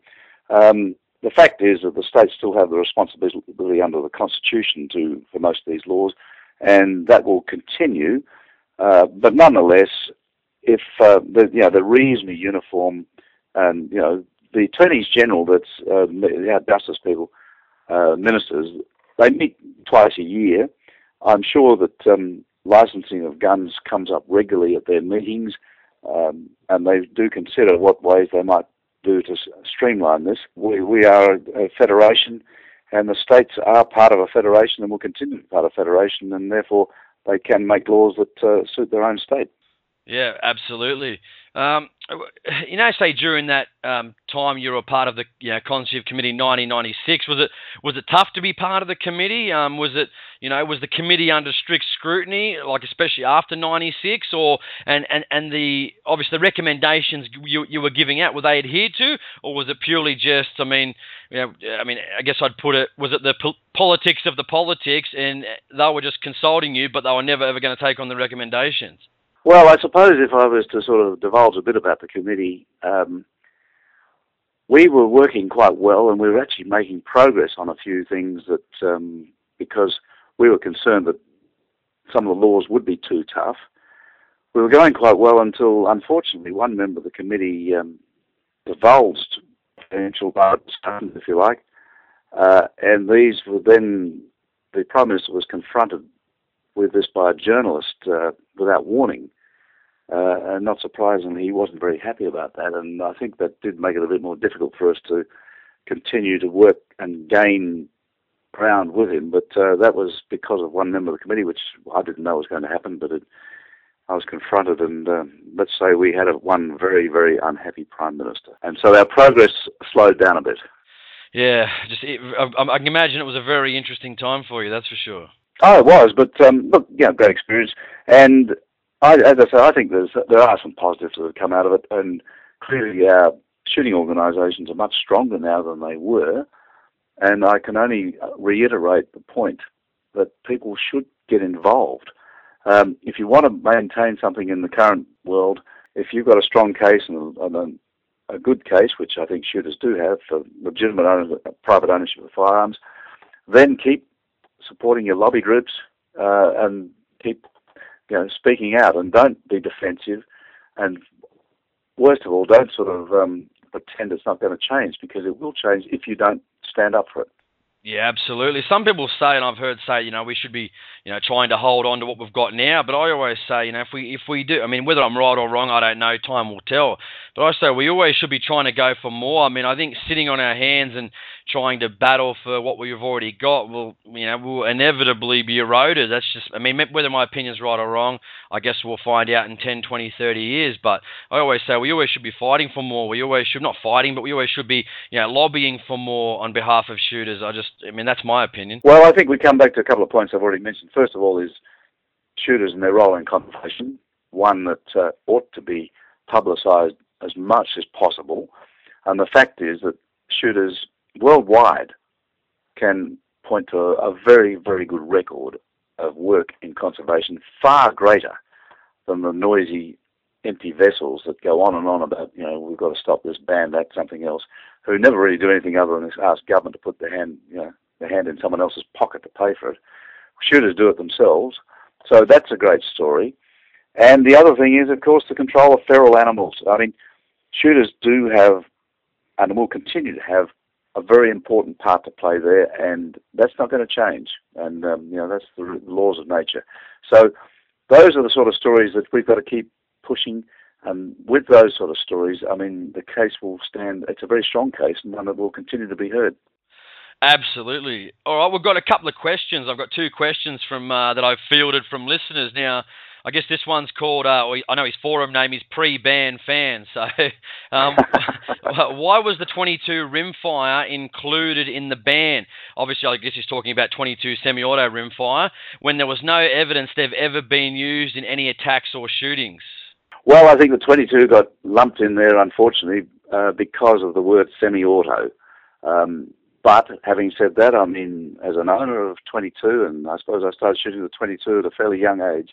Um, the fact is that the states still have the responsibility under the Constitution to for most of these laws, and that will continue. Uh, but nonetheless, if uh, the you know the reasonably uniform and you know the attorneys general that's uh, justice people uh, ministers they meet twice a year. I'm sure that um, licensing of guns comes up regularly at their meetings, um, and they do consider what ways they might do to streamline this. We we are a federation, and the states are part of a federation and will continue to be part of a federation, and therefore they can make laws that uh, suit their own state. Yeah, absolutely. Um, you know, say during that um, time you were a part of the you know, Conservative Committee 1996, was it was it tough to be part of the committee? Um, was it you know was the committee under strict scrutiny, like especially after 96, or and, and, and the obviously the recommendations you, you were giving out were they adhered to, or was it purely just I mean you know I mean I guess I'd put it was it the po- politics of the politics and they were just consulting you, but they were never ever going to take on the recommendations. Well, I suppose if I was to sort of divulge a bit about the committee, um, we were working quite well and we were actually making progress on a few things that, um, because we were concerned that some of the laws would be too tough. We were going quite well until, unfortunately, one member of the committee um, divulged potential discussions, if you like, uh, and these were then the Prime Minister was confronted with this by a journalist uh, without warning. Uh, and not surprisingly, he wasn't very happy about that. And I think that did make it a bit more difficult for us to continue to work and gain ground with him. But uh, that was because of one member of the committee, which I didn't know was going to happen. But it, I was confronted, and uh, let's say we had a, one very, very unhappy prime minister, and so our progress slowed down a bit. Yeah, just it, I, I, can imagine it was a very interesting time for you. That's for sure. Oh, it was, but um, look, yeah, great experience. And I, as I say, I think there's there are some positives that have come out of it, and clearly our shooting organisations are much stronger now than they were. And I can only reiterate the point that people should get involved. Um, if you want to maintain something in the current world, if you've got a strong case and a, a good case, which I think shooters do have for legitimate owners, private ownership of firearms, then keep supporting your lobby groups uh, and keep you know speaking out and don't be defensive and worst of all don't sort of um, pretend it's not going to change because it will change if you don't stand up for it. Yeah, absolutely. Some people say, and I've heard say, you know, we should be, you know, trying to hold on to what we've got now. But I always say, you know, if we if we do, I mean, whether I'm right or wrong, I don't know. Time will tell. But I say we always should be trying to go for more. I mean, I think sitting on our hands and trying to battle for what we've already got will, you know, will inevitably be eroded. That's just, I mean, whether my opinion's right or wrong, I guess we'll find out in 10, 20, 30 years. But I always say we always should be fighting for more. We always should not fighting, but we always should be, you know, lobbying for more on behalf of shooters. I just, I mean, that's my opinion. Well, I think we come back to a couple of points I've already mentioned. First of all, is shooters and their role in conservation. One that uh, ought to be publicised as much as possible. And the fact is that shooters worldwide can point to a, a very, very good record of work in conservation, far greater than the noisy, empty vessels that go on and on about, you know, we've got to stop this, ban that, something else, who never really do anything other than ask government to put their hand, you know, their hand in someone else's pocket to pay for it. Shooters do it themselves. So that's a great story. And the other thing is, of course, the control of feral animals. I mean, shooters do have, and will continue to have, a very important part to play there, and that's not going to change. And um, you know, that's the laws of nature. So those are the sort of stories that we've got to keep pushing. And with those sort of stories, I mean, the case will stand. It's a very strong case, and one that will continue to be heard. Absolutely. All right, we've got a couple of questions. I've got two questions from uh, that I've fielded from listeners. Now, I guess this one's called. Uh, I know his forum name is Pre-Ban Fan. So, <laughs> um, <laughs> why was the 22 rimfire included in the ban? Obviously, I guess he's talking about 22 semi-auto rimfire when there was no evidence they've ever been used in any attacks or shootings. Well, I think the 22 got lumped in there, unfortunately, uh, because of the word semi-auto. Um, but having said that, I mean, as an owner of 22, and I suppose I started shooting the 22 at a fairly young age,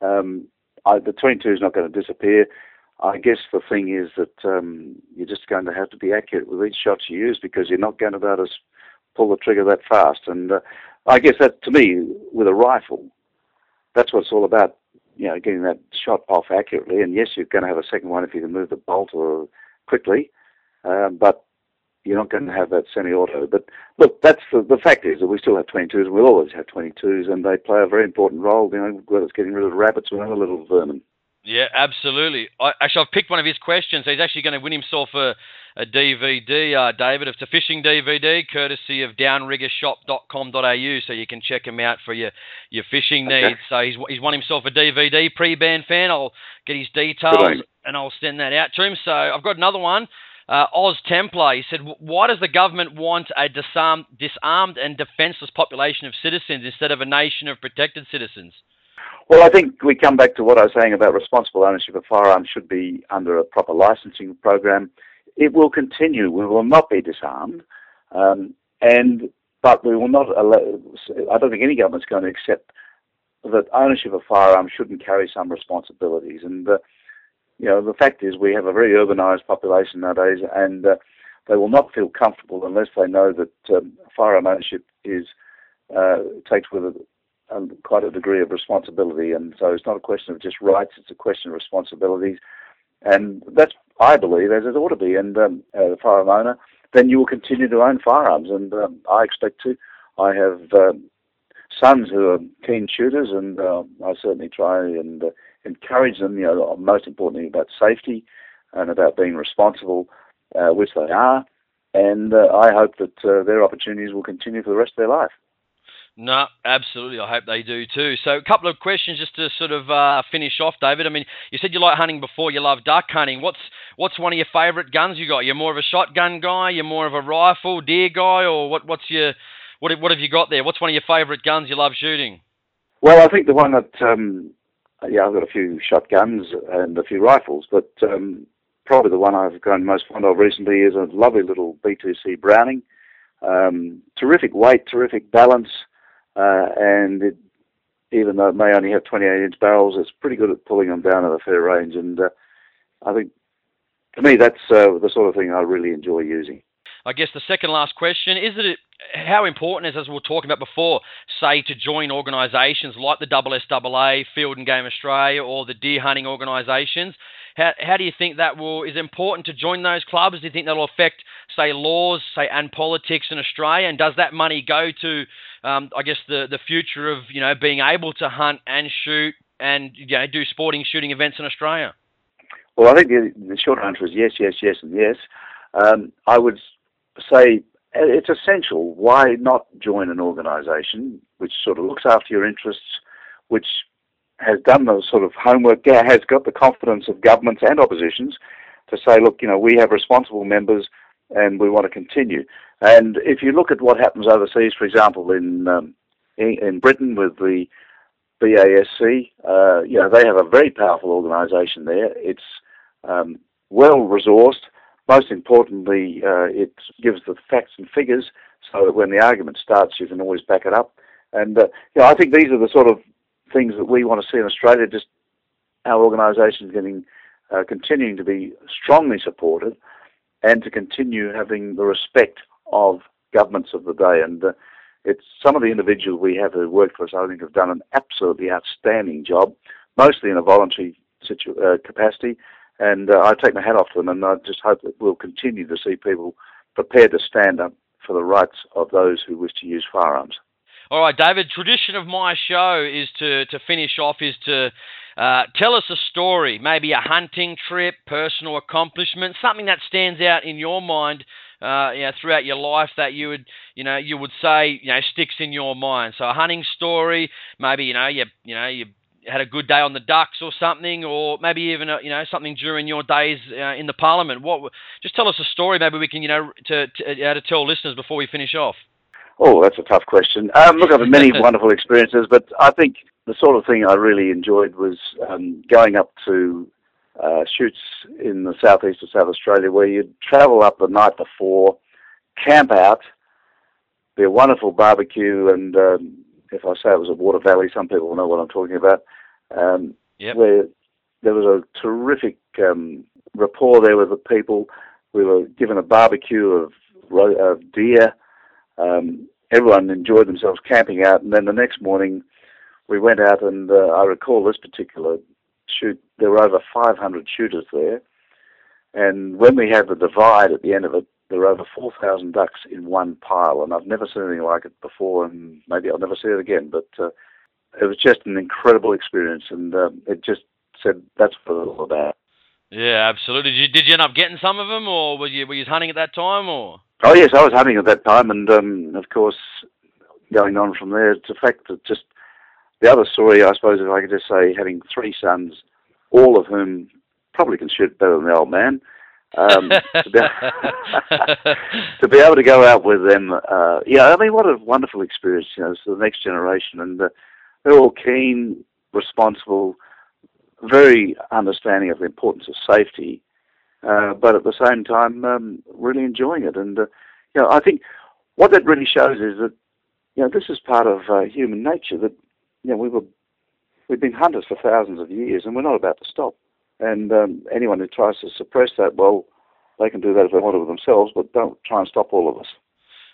um, I, the 22 is not going to disappear. I guess the thing is that um, you're just going to have to be accurate with each shot you use because you're not going to be able to pull the trigger that fast. And uh, I guess that, to me, with a rifle, that's what it's all about. You know, getting that shot off accurately. And yes, you're going to have a second one if you can move the bolt or quickly. Um, but you're not going to have that semi-auto. But look, that's the, the fact is that we still have 22s, and we'll always have 22s, and they play a very important role. You know, whether it's getting rid of rabbits or other little vermin. Yeah, absolutely. I, actually, I've picked one of his questions. He's actually going to win himself a, a DVD, uh, David. It's a fishing DVD, courtesy of downriggershop.com.au, so you can check him out for your, your fishing okay. needs. So he's, he's won himself a DVD, pre-ban fan. I'll get his details and I'll send that out to him. So I've got another one. Uh, Oz Templar, he said, why does the government want a disarmed, disarmed and defenceless population of citizens instead of a nation of protected citizens? Well, I think we come back to what I was saying about responsible ownership of firearms should be under a proper licensing program. It will continue. We will not be disarmed, um, and but we will not. Allow, I don't think any government's going to accept that ownership of firearms shouldn't carry some responsibilities. And uh, you know, the fact is we have a very urbanised population nowadays, and uh, they will not feel comfortable unless they know that um, firearm ownership is uh, takes with it um, quite a degree of responsibility. And so it's not a question of just rights; it's a question of responsibilities. And that's, I believe, as it ought to be. And um, as a firearm owner, then you will continue to own firearms, and um, I expect to. I have um, sons who are keen shooters, and uh, I certainly try and uh, encourage them, you know, most importantly about safety and about being responsible, uh, which they are. And uh, I hope that uh, their opportunities will continue for the rest of their life. No, absolutely. I hope they do too. So, a couple of questions just to sort of uh, finish off, David. I mean, you said you like hunting before. You love duck hunting. What's what's one of your favourite guns you got? You're more of a shotgun guy. You're more of a rifle, deer guy, or what? What's your what? What have you got there? What's one of your favourite guns you love shooting? Well, I think the one that um, yeah, I've got a few shotguns and a few rifles, but um, probably the one I've grown most fond of recently is a lovely little B2C Browning. Um, terrific weight, terrific balance, uh, and it, even though it may only have 28 inch barrels, it's pretty good at pulling them down at a fair range. And uh, I think, to me, that's uh, the sort of thing I really enjoy using. I guess the second last question is it how important is, as we were talking about before, say to join organisations like the SSAA, Field and Game Australia, or the deer hunting organisations? How, how do you think that will is important to join those clubs? Do you think that'll affect, say, laws, say, and politics in Australia? And does that money go to, um, I guess, the the future of you know being able to hunt and shoot and you know do sporting shooting events in Australia? Well, I think the, the short answer is yes, yes, yes, and yes. Um, I would say it's essential. Why not join an organisation which sort of looks after your interests, which has done the sort of homework, has got the confidence of governments and oppositions to say, look, you know, we have responsible members and we want to continue. And if you look at what happens overseas, for example, in um, in Britain with the BASC, uh, you know, they have a very powerful organisation there. It's um, well resourced. Most importantly, uh, it gives the facts and figures so that when the argument starts, you can always back it up. And uh, you know, I think these are the sort of things that we want to see in Australia. Just our organisation getting uh, continuing to be strongly supported, and to continue having the respect of governments of the day. And uh, it's some of the individuals we have who work for us. I think have done an absolutely outstanding job, mostly in a voluntary situ- uh, capacity. And uh, I take my hat off to them, and I just hope that we'll continue to see people prepared to stand up for the rights of those who wish to use firearms. All right, David. Tradition of my show is to to finish off is to uh, tell us a story, maybe a hunting trip, personal accomplishment, something that stands out in your mind. Uh, you know, throughout your life that you would, you know, you would say, you know, sticks in your mind. So a hunting story, maybe you know, you, you know, you had a good day on the ducks or something, or maybe even a, you know something during your days uh, in the parliament. What? Just tell us a story. Maybe we can you know to to, uh, to tell listeners before we finish off. Oh, that's a tough question. Um, look, I've had many <laughs> wonderful experiences, but I think the sort of thing I really enjoyed was um, going up to uh, shoots in the southeast of South Australia where you'd travel up the night before, camp out, be a wonderful barbecue, and um, if I say it was a Watervalley, some people will know what I'm talking about, um, yep. where there was a terrific um, rapport there with the people. We were given a barbecue of, of deer um, everyone enjoyed themselves camping out, and then the next morning we went out, and uh, I recall this particular shoot. There were over 500 shooters there, and when we had the divide at the end of it, there were over 4,000 ducks in one pile, and I've never seen anything like it before, and maybe I'll never see it again. But uh, it was just an incredible experience, and uh, it just said that's what it's all about. Yeah, absolutely. Did you, did you end up getting some of them, or were you were you hunting at that time, or? Oh yes, I was hunting at that time, and um, of course, going on from there, it's a fact that just the other story, I suppose, if I could just say, having three sons, all of whom probably can shoot better than the old man. Um, <laughs> to, be, <laughs> to, be, able to go out with them, uh, yeah, I mean, what a wonderful experience, you know, for the next generation, and uh, they're all keen, responsible, very understanding of the importance of safety, uh, but at the same time, um, really enjoying it. And uh, you know, I think what that really shows is that you know this is part of uh, human nature. That you know we were we've been hunters for thousands of years, and we're not about to stop. And um, anyone who tries to suppress that, well, they can do that if they want to themselves, but don't try and stop all of us.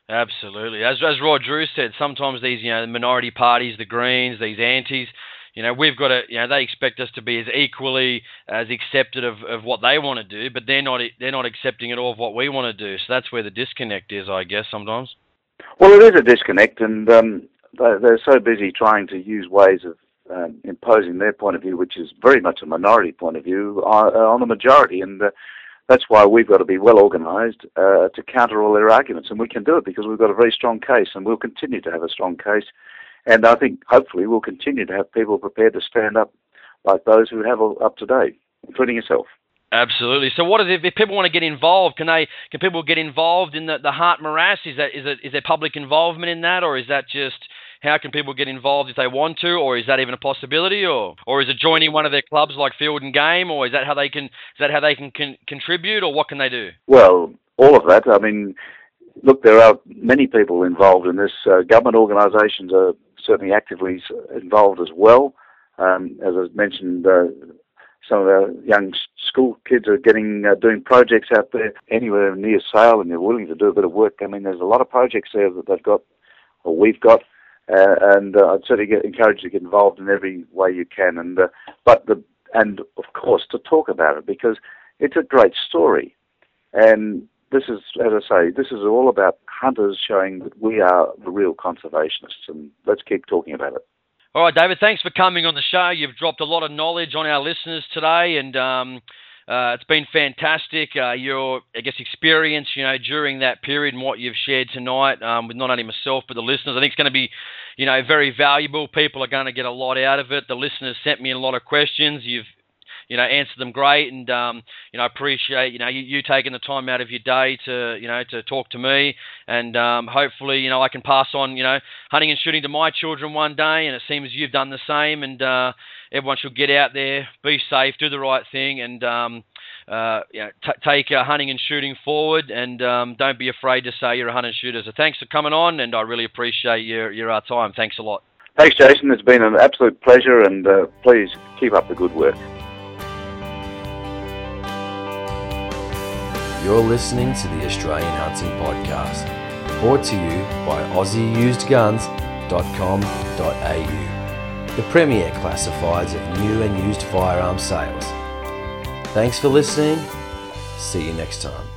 Absolutely. As as Rod Drew said, sometimes these you know minority parties, the Greens, these antis, you know, we've got to, you know, they expect us to be as equally as accepted of, of what they want to do, but they're not they're not accepting at all of what we want to do. So that's where the disconnect is, I guess, sometimes. Well, it is a disconnect, and um, they're so busy trying to use ways of um, imposing their point of view, which is very much a minority point of view, on, on the majority, and. Uh, that's why we've got to be well organised uh, to counter all their arguments, and we can do it because we've got a very strong case, and we'll continue to have a strong case and I think hopefully we'll continue to have people prepared to stand up like those who have up to date, including yourself. Absolutely. So, what is if people want to get involved? Can they? Can people get involved in the the Hart Morass? Is that is it is there public involvement in that, or is that just how can people get involved if they want to, or is that even a possibility, or or is it joining one of their clubs like Field and Game, or is that how they can is that how they can con- contribute, or what can they do? Well, all of that. I mean, look, there are many people involved in this. Uh, government organisations are certainly actively involved as well. Um, as I mentioned, uh, some of our young school kids are getting uh, doing projects out there anywhere near Sale, and they're willing to do a bit of work. I mean, there's a lot of projects there that they've got, or we've got, uh, and uh, I'd certainly get, encourage you to get involved in every way you can. And uh, but the and of course to talk about it because it's a great story, and this is, as I say, this is all about hunters showing that we are the real conservationists, and let's keep talking about it. All right, David, thanks for coming on the show. You've dropped a lot of knowledge on our listeners today, and um, uh, it's been fantastic. Uh, your, I guess, experience, you know, during that period and what you've shared tonight um, with not only myself but the listeners, I think it's going to be, you know, very valuable. People are going to get a lot out of it. The listeners sent me a lot of questions. You've you know, answer them great, and um, you know, I appreciate you know you, you, taking the time out of your day to you know to talk to me, and um, hopefully you know I can pass on you know hunting and shooting to my children one day, and it seems you've done the same, and uh, everyone should get out there, be safe, do the right thing, and um, uh, you know, t- take uh, hunting and shooting forward, and um, don't be afraid to say you're a hunter and shooter. So thanks for coming on, and I really appreciate your your uh, time. Thanks a lot. Thanks, Jason. It's been an absolute pleasure, and uh, please keep up the good work. You're listening to the Australian Hunting Podcast, brought to you by AussieUsedGuns.com.au, the premier classifieds of new and used firearm sales. Thanks for listening. See you next time.